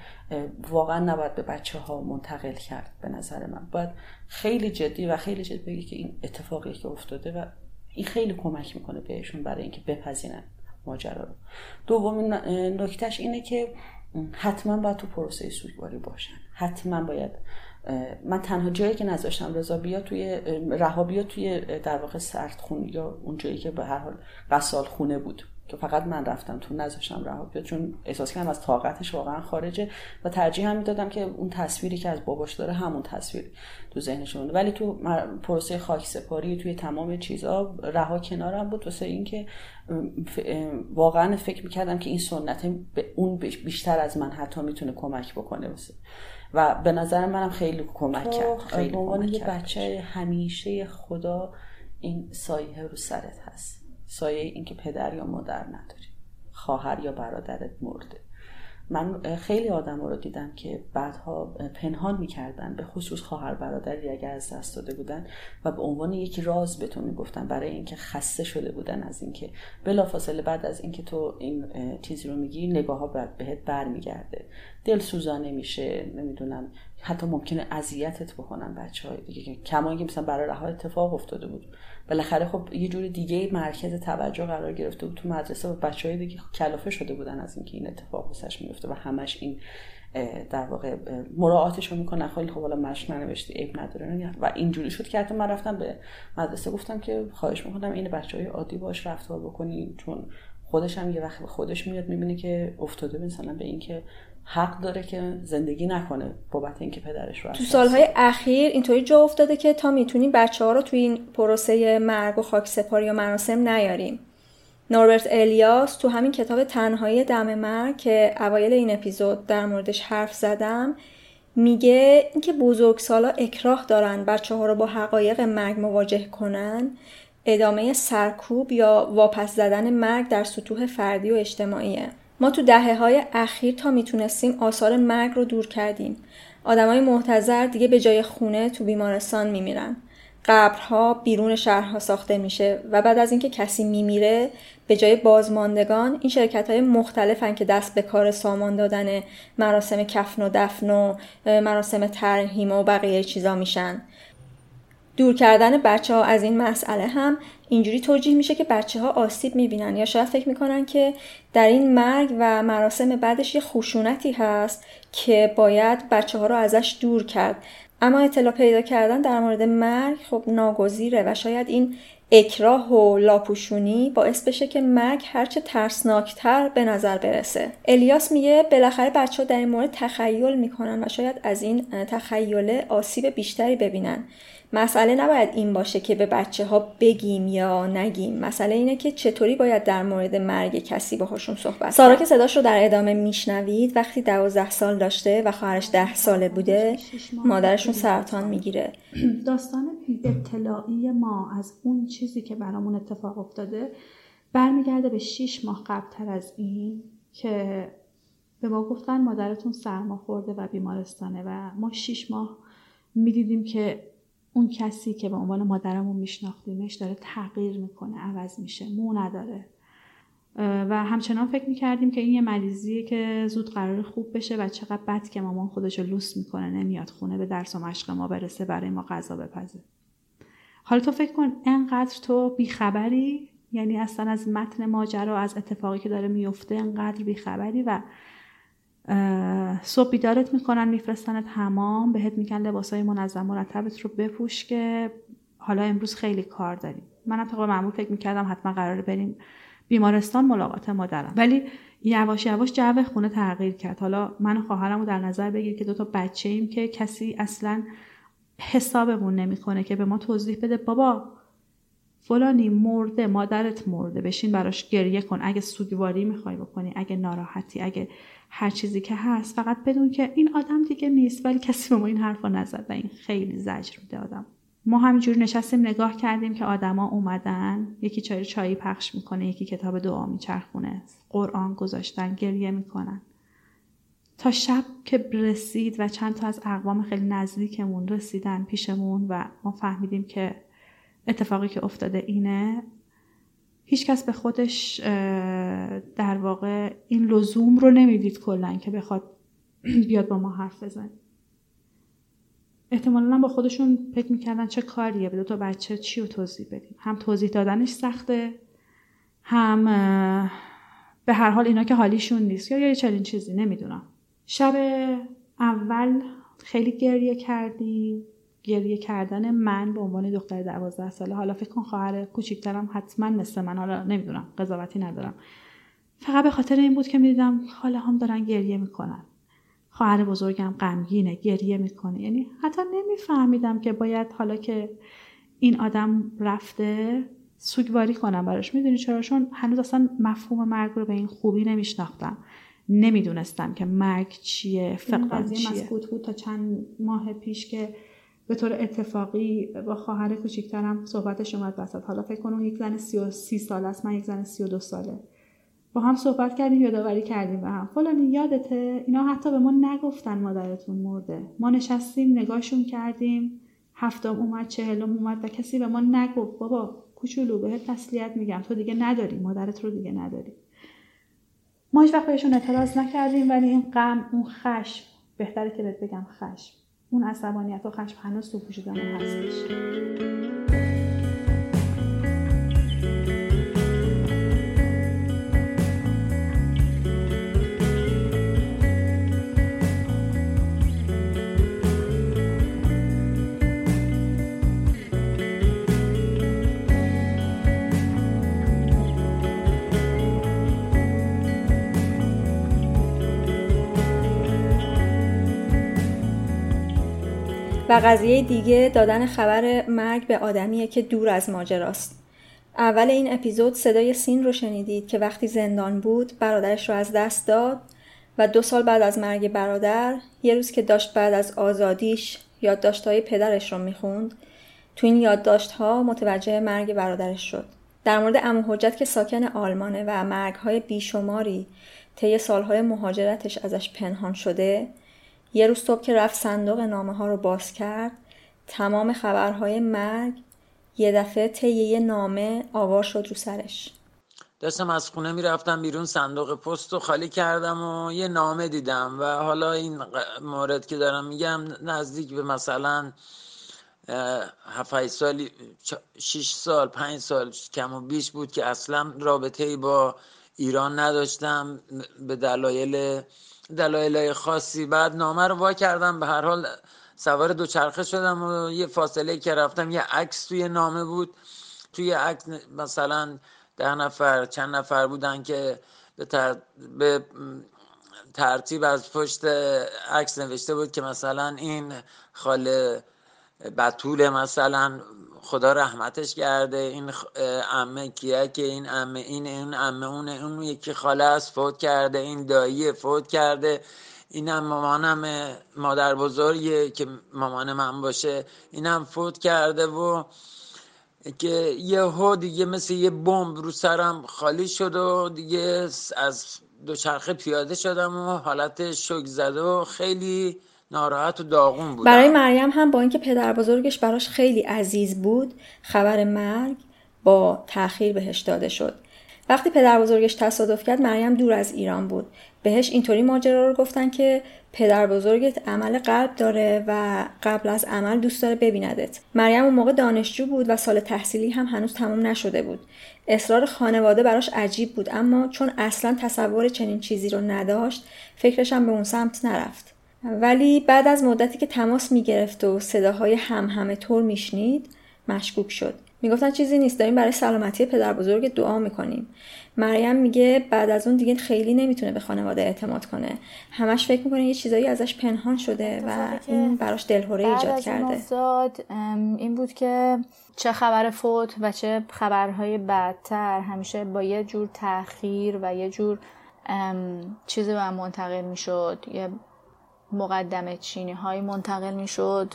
واقعا نباید به بچه ها منتقل کرد به نظر من. باید خیلی جدی و خیلی جدی بگی که این اتفاقی که افتاده و این خیلی کمک می‌کنه بهشون برای اینکه بپذیرن ماجرا رو. دومین نکتهش اینه که حتما باید تو پروسه سوگواری باشن. حتما باید من تنها جایی که نذاشتم رضا بیا توی رها بیا توی در واقع سردخون یا اون جایی که به هر حال قصال خونه بود. که فقط من رفتم تو نذاشتم رها بیاد چون احساس کردم از طاقتش واقعا خارجه. و ترجیح هم می‌دادم که اون تصویری که از باباش داره همون تصویر تو ذهنش مونده ولی تو پروسه خاک سپاری توی تمام چیزها رها کنارم بود. واسه اینکه واقعا فکر می‌کردم که این سنت به اون بیشتر از من حتی می‌تونه کمک بکنه. واسه و به نظر منم خیلی کمک کرد خیلی به عنوان یه بچه همیشه خدا این سایه رو سرت هست. سایه اینکه پدر یا مادر نداری. خواهر یا برادرت مرده. من خیلی آدم رو دیدم که بعدها پنهان می‌کردن. به خصوص خواهر برادری اگر از دست داده بودن و به عنوان یک راز بهتون می‌گفتن برای اینکه خسته شده بودن از اینکه بلافاصله بعد از اینکه تو این چیزی رو میگی نگاه ها بهت برمیگرده. دل سوزانه میشه نمی‌دونم حتی ممکنه اذیتت بکنن بچه های دیگه. کما که مثلا برای رها اتفاق افتاده بود. بالاخره خب یه جور دیگه مرکز توجه قرار گرفته بود تو مدرسه و بچه های دیگه کلافه شده بودن از اینکه این اتفاق واسش میفته و همش این در واقع مراعاتش رو می‌کنن. خیلی خب حالا مش ننوشتی عیب نداره. و اینجوری شد که حتی من رفتم به مدرسه گفتم که خواهش می‌کنم این بچه های عادی باش رفتار بکنی چون خودش هم یه وقت به خودش میاد می‌بینه که افتاده مثلا به اینکه حق داره که زندگی نکنه بابت اینکه پدرش رو تو سالهای اخیر اینطوری جا افتاده که تا می‌تونیم بچه ها رو تو این پروسه مرگ و خاک سپاری و مراسم نیاریم. نوربرت الیاس تو همین کتاب تنهایی دم مرگ که اوایل این اپیزود در موردش حرف زدم میگه اینکه بزرگسالا اکراه دارن بچه ها رو با حقایق مرگ مواجه کنن ادامه سرکوب یا واپس زدن مرگ در سطوح فردی و اجتماعیه. ما تو دهه های اخیر تا می‌تونستیم آثار مرگ رو دور کردیم. آدمای محتظر دیگه به جای خونه تو بیمارستان میمیرن. قبرها بیرون شهرها ساخته میشه و بعد از اینکه کسی میمیره به جای بازماندگان این شرکت های مختلفن که دست به کار سامان دادن مراسم کفن و دفن و مراسم ترهیم و بقیه چیزا میشن دور کردن بچه ها از این مسئله هم اینجوری توجیه میشه که بچه ها آسیب می‌بینن. یا شاید فکر می‌کنن که در این مرگ و مراسم بعدش یه خشونتی هست که باید بچه ها رو ازش دور کرد. اما اطلاع پیدا کردن در مورد مرگ خب ناگزیره و شاید این اکراه و لاپوشونی باعث بشه که مرگ هرچه ترسناکتر به نظر برسه. الیاس میگه بالاخره بچه ها در این مورد تخیل می‌کنن و شاید از این تخیله آسیب بیشتری ببینن. مسئله نباید این باشه که به بچه ها بگیم یا نگیم. مسئله اینه که چطوری باید در مورد مرگ کسی باهاشون صحبت سارا که صداش رو در ادامه میشنوید وقتی دوازده سال داشته و خواهرش ده ساله بوده مادرشون سرطان می‌گیره. داستان اطلاعی ما از اون چیزی که برامون اتفاق افتاده برمیگرده به شیش ماه قبلتر از این که به ما گفتن مادرتون سرما خورده و بیمارستانه و ما شیش ماه می‌دیدیم که اون کسی که به عنوان مادرمون میشناختیمش داره تغییر می‌کنه عوض میشه مو نداره. و همچنان فکر می‌کردیم که این یه مریضیه که زود قرار خوب بشه و چقدر بد که مامان خودش رو لوس می‌کنه نمیاد خونه به درس و مشق ما برسه برای ما غذا بپزه. حالا تو فکر کن انقدر تو بیخبری یعنی اصلا از متن ماجرا از اتفاقی که داره میفته انقدر بیخبری و صبح بیدارت می‌کنن میفرستنت حمام بهت میگن لباسای منظم مرتبت رو بپوش که حالا امروز خیلی کار داریم. منم طبق معمول فکر می‌کردم حتما قراره بریم بیمارستان ملاقات مادرم. ولی یواش یواش جو خونه تغییر کرد. حالا من و خواهرم رو در نظر بگیر که دو تا بچه ایم که کسی اصلا حسابمون نمی‌کنه که به ما توضیح بده بابا فلانی مرده مادرت مرده بشین براش گریه کن. اگه سوگواری می‌خوای بکنی اگه ناراحتی اگه هر چیزی که هست فقط بدون که این آدم دیگه نیست. ولی کسی به ما این حرف نزد و این خیلی زجر میده آدم. ما همینجور نشستیم نگاه کردیم که آدما اومدن. یکی چای چایی پخش می‌کنه یکی کتاب دعا میچرخونه. قرآن گذاشتن گریه می‌کنن. تا شب که رسید و چند تا از اقوام خیلی نزدیکمون رسیدن پیشمون و ما فهمیدیم که اتفاقی که افتاده اینه هیچکس به خودش در واقع این لزوم رو نمی‌دید کلا که بخواد بیاد با ما حرف بزنه. احتمالا با خودشون فکر می‌کردن چه کاریه به دو تا بچه چی رو توضیح بدیم؟ هم توضیح دادنش سخته هم به هر حال اینا که حالیشون نیست. یا یه چنین چیزی نمی‌دونم. شب اول خیلی گریه کردیم. گریه کردن من به عنوان دختر دوازده ساله. حالا فکر کن خواهر کوچیکترم حتما مثل من. حالا نمی‌دونم قضاوتی ندارم. فقط به خاطر این بود که می‌دیدم خاله هم دارن گریه می‌کنن. خواهر بزرگم غمگینه گریه می‌کنه. یعنی حتی نمیفهمیدم که باید حالا که این آدم رفته سوگواری کنم براش. می‌دونی چرا؟ چون هنوز اصلا مفهوم مرگ رو به این خوبی نمیشناختم. نمی‌دونستم که مرگ چیه فقط چیه. مسکوت بود تا چند ماه پیش که به طور اتفاقی با خواهر کوچیکترم صحبتش اومد وسط. حالا فکر کنم یک زن سی, و سی ساله است من یک زن سی و دو ساله. با هم صحبت کردیم یادآوری کردیم و هم. فلانی یادته؟ اینا حتی به ما نگفتن مادرتون مرده. ما نشستیم نگاهشون کردیم. هفتم اومد چهلم اومد و کسی به ما نگفت. بابا کوچولو بهت تسلیت میگم. تو دیگه نداری مادرت رو دیگه نداری. ما هیچ وقت بهشون اعتراض نکردیم ولی این غم اون خشم. بهتره که بهت بگم خشم. اون عصبانیت و خشم هنوز تو وجودمون هستش. و قضیه دیگه دادن خبر مرگ به آدمیه که دور از ماجراست. اول این اپیزود صدای سین رو شنیدید که وقتی زندان بود برادرش رو از دست داد و دو سال بعد از مرگ برادر یه روز که داشت بعد از آزادیش یادداشت‌های پدرش رو می‌خوند تو این یادداشت‌ها متوجه مرگ برادرش شد. در مورد امو حجت که ساکن آلمانه و مرگهای بیشماری طی سالهای مهاجرتش ازش پنهان شده یه روز صبح که رفت صندوق نامه ها رو باز کرد تمام خبرهای مرگ یه دفعه طی یه نامه آوار شد رو سرش. داشتم از خونه می‌رفتم بیرون صندوق پست رو خالی کردم و یه نامه دیدم و حالا این مورد که دارم میگم نزدیک به مثلا هفت سال شیش سال پنج سال کم و بیش بود که اصلا رابطه با ایران نداشتم به دلایل دلایل خاصی. بعد نامه رو وا کردم به هر حال سوار دوچرخه شدم و یه فاصله که رفتم یه عکس توی نامه بود. توی عکس مثلا ده نفر چند نفر بودن که به, به ترتیب از پشت عکس نوشته بود که مثلا این خاله بطول مثلا. خدا رحمتش کرده. این امه کیه که این امه این این امه اون اون یکی خاله است فوت کرده. این دایی فوت کرده. اینم مامانم مادر بزرگیه که مامان من باشه. اینم فوت کرده و که یه هو دیگه مثل یه بمب رو سرم خالی شد و دیگه از دوچرخه پیاده شدم و حالت شک زده و خیلی ناراحت و داغون بودم. برای مریم هم با اینکه پدر بزرگش براش خیلی عزیز بود خبر مرگ با تاخیر بهش داده شد. وقتی پدر بزرگش تصادف کرد مریم دور از ایران بود. بهش اینطوری ماجرا رو گفتن که پدر بزرگت عمل قلب داره و قبل از عمل دوست داره ببیندت. مریم اون موقع دانشجو بود و سال تحصیلی هم هنوز تمام نشده بود. اصرار خانواده براش عجیب بود اما چون اصلا تصور چنین چیزی رو نداشت فکرش هم به اون سمت نرفت. ولی بعد از مدتی که تماس می‌گرفت و صداهای هم همه طور میشنید مشکوک شد. می‌گفتن چیزی نیست داریم برای سلامتی پدر بزرگ دعا می‌کنیم. مریم میگه بعد از اون دیگه خیلی نمی‌تونه به خانواده اعتماد کنه. همش فکر می‌کنه یه چیزایی ازش پنهان شده و این براش دلهوره ایجاد کرده. این بود که چه خبر فوت و چه خبرهای بدتر. همیشه با یه جور تاخیر و یه جور چیزی به منتقل می‌شد. یه مقدمه چینی های منتقل می‌شد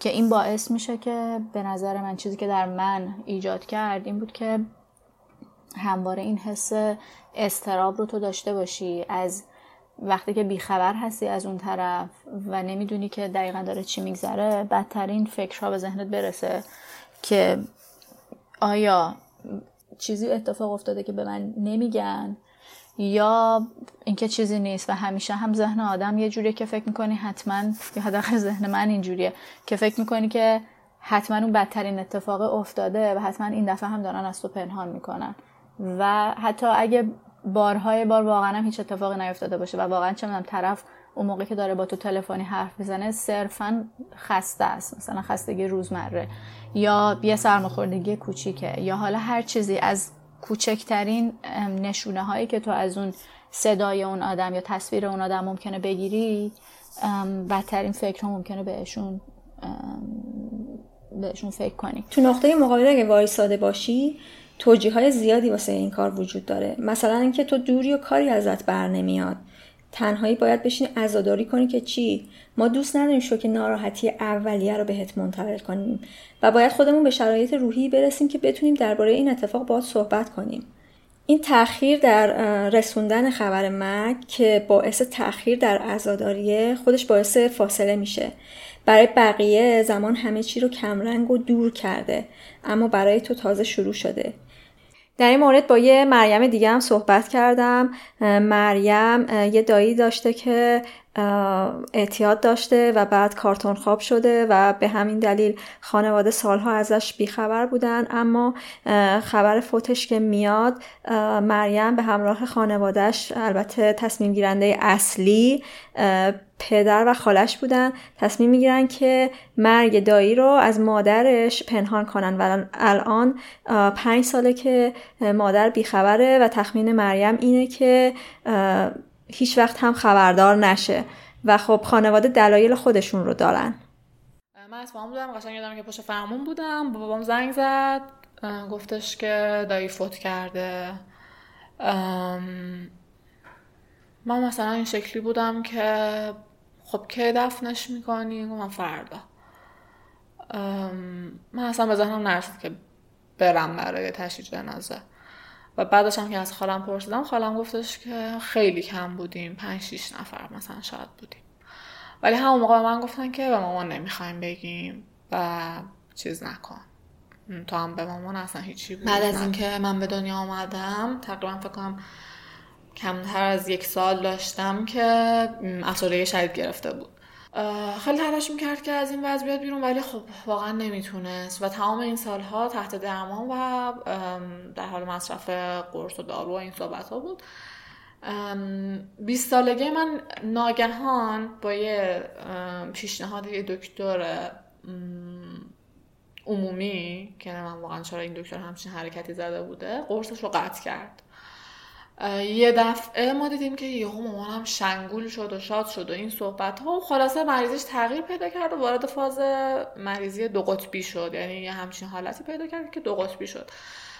که این باعث میشه که به نظر من چیزی که در من ایجاد کرد این بود که همواره این حس استراب رو تو داشته باشی. از وقتی که بیخبر هستی از اون طرف و نمی‌دونی که دقیقا داره چی میگذره بدترین فکرها به ذهنت برسه که آیا چیزی اتفاق افتاده که به من نمیگن یا اینکه چیزی نیست و همیشه هم ذهن آدم یه جوریه که فکر می‌کنی حتما یا حداقل ذهن من اینجوریه که فکر می‌کنی که حتما اون بدترین اتفاق افتاده و حتما این دفعه هم دارن از تو پنهان می‌کنن. و حتی اگه بارهای بار واقعا هم هیچ اتفاقی نیفتاده باشه و واقعا چه می‌دونم طرف اون موقع که داره با تو تلفنی حرف می‌زنه صرفا خسته است مثلا خستگی روزمره یا یه سرماخوردگی کوچیکه یا حالا هر چیزی از کوچکترین نشونه هایی که تو از اون صدای اون آدم یا تصویر اون آدم ممکنه بگیری بدترین فکر ممکنه بهشون بهشون فکر کنی. تو نقطه مقابل اگه وایساده باشی توجیه های زیادی واسه این کار وجود داره. مثلا اینکه تو دوری و کاری ازت بر نمیاد. تنهایی باید بشینی عزاداری کنی که چی؟ ما دوست نداریم شوک ناراحتی اولیه رو بهت منتقل کنیم و باید خودمون به شرایط روحی برسیم که بتونیم درباره این اتفاق باید صحبت کنیم. این تاخیر در رسوندن خبر مرگ که باعث تاخیر در عزاداریه خودش باعث فاصله میشه. برای بقیه زمان همه چی رو کمرنگ و دور کرده اما برای تو تازه شروع شده. در این مورد با یه مریم دیگه هم صحبت کردم. مریم یه دایی داشته که اعتیاد داشته و بعد کارتون خواب شده و به همین دلیل خانواده سالها ازش بیخبر بودن. اما خبر فوتش که میاد مریم به همراه خانوادهش البته تصمیم گیرنده اصلی پدر و خالش بودن. تصمیم می‌گیرن که مرگ دایی رو از مادرش پنهان کنن. و الان پنج ساله که مادر بیخبره و تخمین مریم اینه که هیچ وقت هم خبردار نشه. و خب خانواده دلایل خودشون رو دارن. من اسمام بودم قشنگ یادم که پشت فرمون بودم. بابام زنگ زد. گفتش که دایی فوت کرده. من مثلا این شکلی بودم که خب که دفنش می‌کنی من فردا. من اصلا به ذهنم نرسید که برم برای تشییع جنازه. و بعدش هم که از خالم پرسیدم خالم گفتش که خیلی کم بودیم پنج شیش نفر مثلا شاید بودیم. ولی همون موقع من گفتن که به مامان نمی‌خوایم بگیم و چیز نکن. تو هم به مامان اصلا هیچی بود بعد از اینکه من به دنیا آمدم تقریبا فکر کنم کمتر از یک سال داشتم که افسردگی شدید گرفته بود. خیلی تلاش می‌کرد که از این وضع بیاد بیرون ولی خب واقعا نمی‌تونست. و تمام این سالها تحت درمان و در حال مصرف قرص و دارو و این صحبت ها بود 20 سالگی من ناگهان با یه پیشنهاد یه دکتر عمومی که من واقعا چرا این دکتر همچین حرکتی زده بوده قرصش رو قطع کرد. یه دفعه ما دیدیم که یهو مامانم شنگول شد و شاد شد و این صحبت ها و خلاصه مریضش تغییر پیدا کرد و وارد فاز مریضی دو قطبی شد. یعنی یه همچین حالتی پیدا کرد که دو قطبی شد.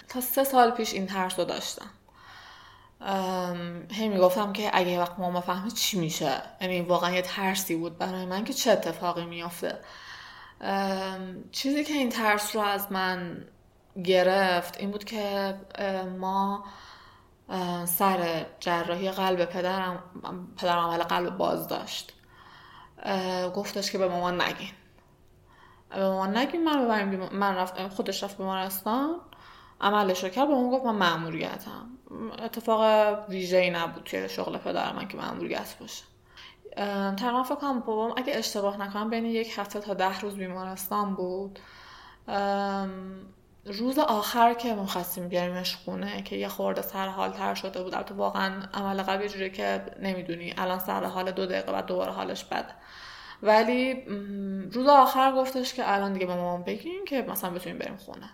تا سه سال پیش این ترس رو داشتم. هی می‌گفتم که اگه وقت ماما فهمه چی میشه؟ یعنی واقعا یه ترسی بود برای من که چه اتفاقی میافته. چیزی که این ترس رو از من گرفت این بود که ما سر جراحی قلب پدرم پدرم عمل قلب باز داشت. گفتش که به مامان نگین. به مامان نگین من ببریم من رفت خودش رفت بیمارستان. عملش رو کرد به اون گفت من مأموریتم. اتفاق ویژه ای نبود توی شغل پدر من که مأموریت باشه. تقریبا فکر کنم بابام اگه اشتباه نکنم بین یک هفته تا ده روز بیمارستان بود. روز آخر که ما خواستیم بیاریمش خونه که یه خورده سر حال تر شده بود. البته واقعا عمل قبل جوری که نمی‌دونی. الان سر حال دو دقیقه بعد دوباره حالش بده ولی روز آخر گفتش که الان دیگه به مامان بگیم که مثلا بتونیم بریم خونه.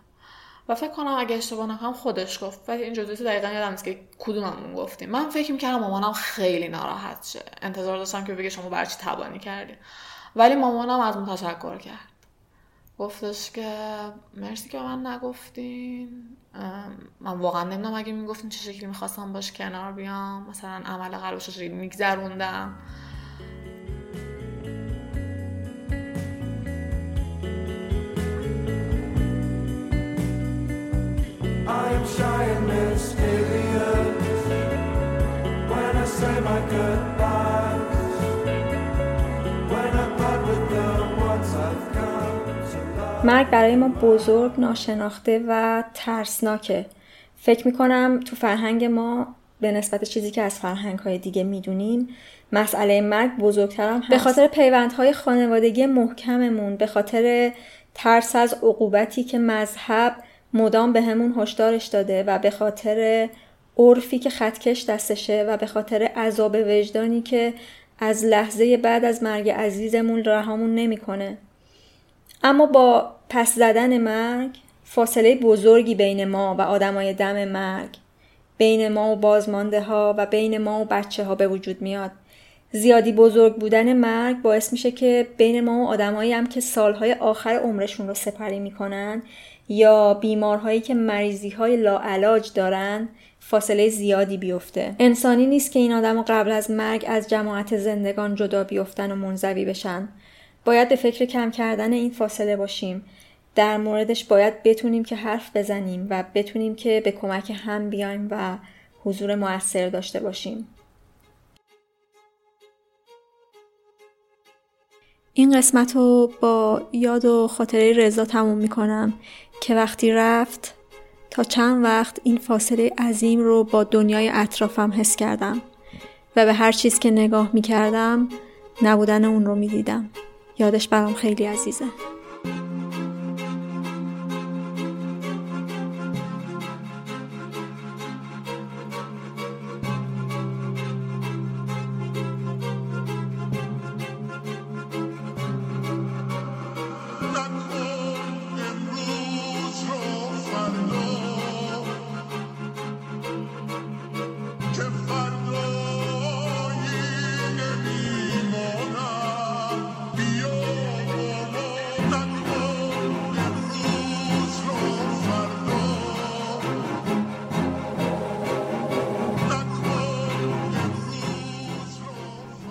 و فکر کنم اگه اشتباه نکنم خودش گفت. ولی این جزئیات دقیقا یادم نیست که کدوممون گفتیم. من فکر می‌کردم مامانم خیلی ناراحت شه. انتظار داشتم که بگه شما برچی تبانی کردی ولی مامانم از من تشکر کرد. گفتش که مرسی که من نگفتین. من واقعا نمی‌دونم اگه می‌گفتین چه شکلی می‌خواستم باش کنار بیام. مثلا عمل قلبش رو شکلی میگذروندم. I am shy and mysterious. When I say my goodbyes. مرگ برای ما بزرگ، ناشناخته و ترسناکه. فکر می‌کنم تو فرهنگ ما به نسبت چیزی که از فرهنگ های دیگه می‌دونیم مسئله مرگ بزرگتر هست. به خاطر پیوندهای خانوادگی محکممون به خاطر ترس از عقوبتی که مذهب مدام به همون هشدارش داده و به خاطر عرفی که خطکش دستشه و به خاطر عذاب وجدانی که از لحظه بعد از مرگ عزیزمون رهامون نمی‌کنه. اما با پس زدن مرگ فاصله بزرگی بین ما و آدمای دم مرگ بین ما و بازمانده ها و بین ما و بچه ها به وجود میاد. زیادی بزرگ بودن مرگ باعث میشه که بین ما و آدمایی هم که سالهای آخر عمرشون رو سپری می‌کنن یا بیمارهایی که مریضی های لاعلاج دارن فاصله زیادی بیفته. انسانی نیست که این آدم قبل از مرگ از جماعت زندگان جدا بیفتن و منزوی بشن. باید به فکر کم کردن این فاصله باشیم. در موردش باید بتونیم که حرف بزنیم و بتونیم که به کمک هم بیایم و حضور موثر داشته باشیم. این قسمت رو با یاد و خاطره رضا تموم می‌کنم که وقتی رفت تا چند وقت این فاصله عظیم رو با دنیای اطرافم حس کردم و به هر چیز که نگاه می‌کردم نبودن اون رو می‌دیدم. یادش برام خیلی عزیزه.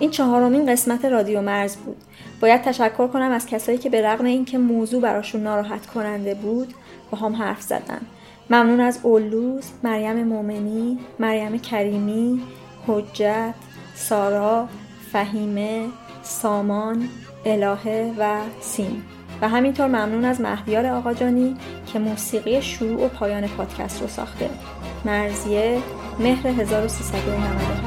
این چهارمین قسمت رادیو مرز بود. باید تشکر کنم از کسایی که به رغم اینکه موضوع براشون ناراحت کننده بود با هم حرف زدن. ممنون از اولوز، مریم مومنی، مریم کریمی، حجت، سارا، فهیمه، سامان، الهه و سین و همینطور ممنون از مهدیار آقاجانی که موسیقی شروع و پایان پادکست رو ساخته. مرزیه مهر 1397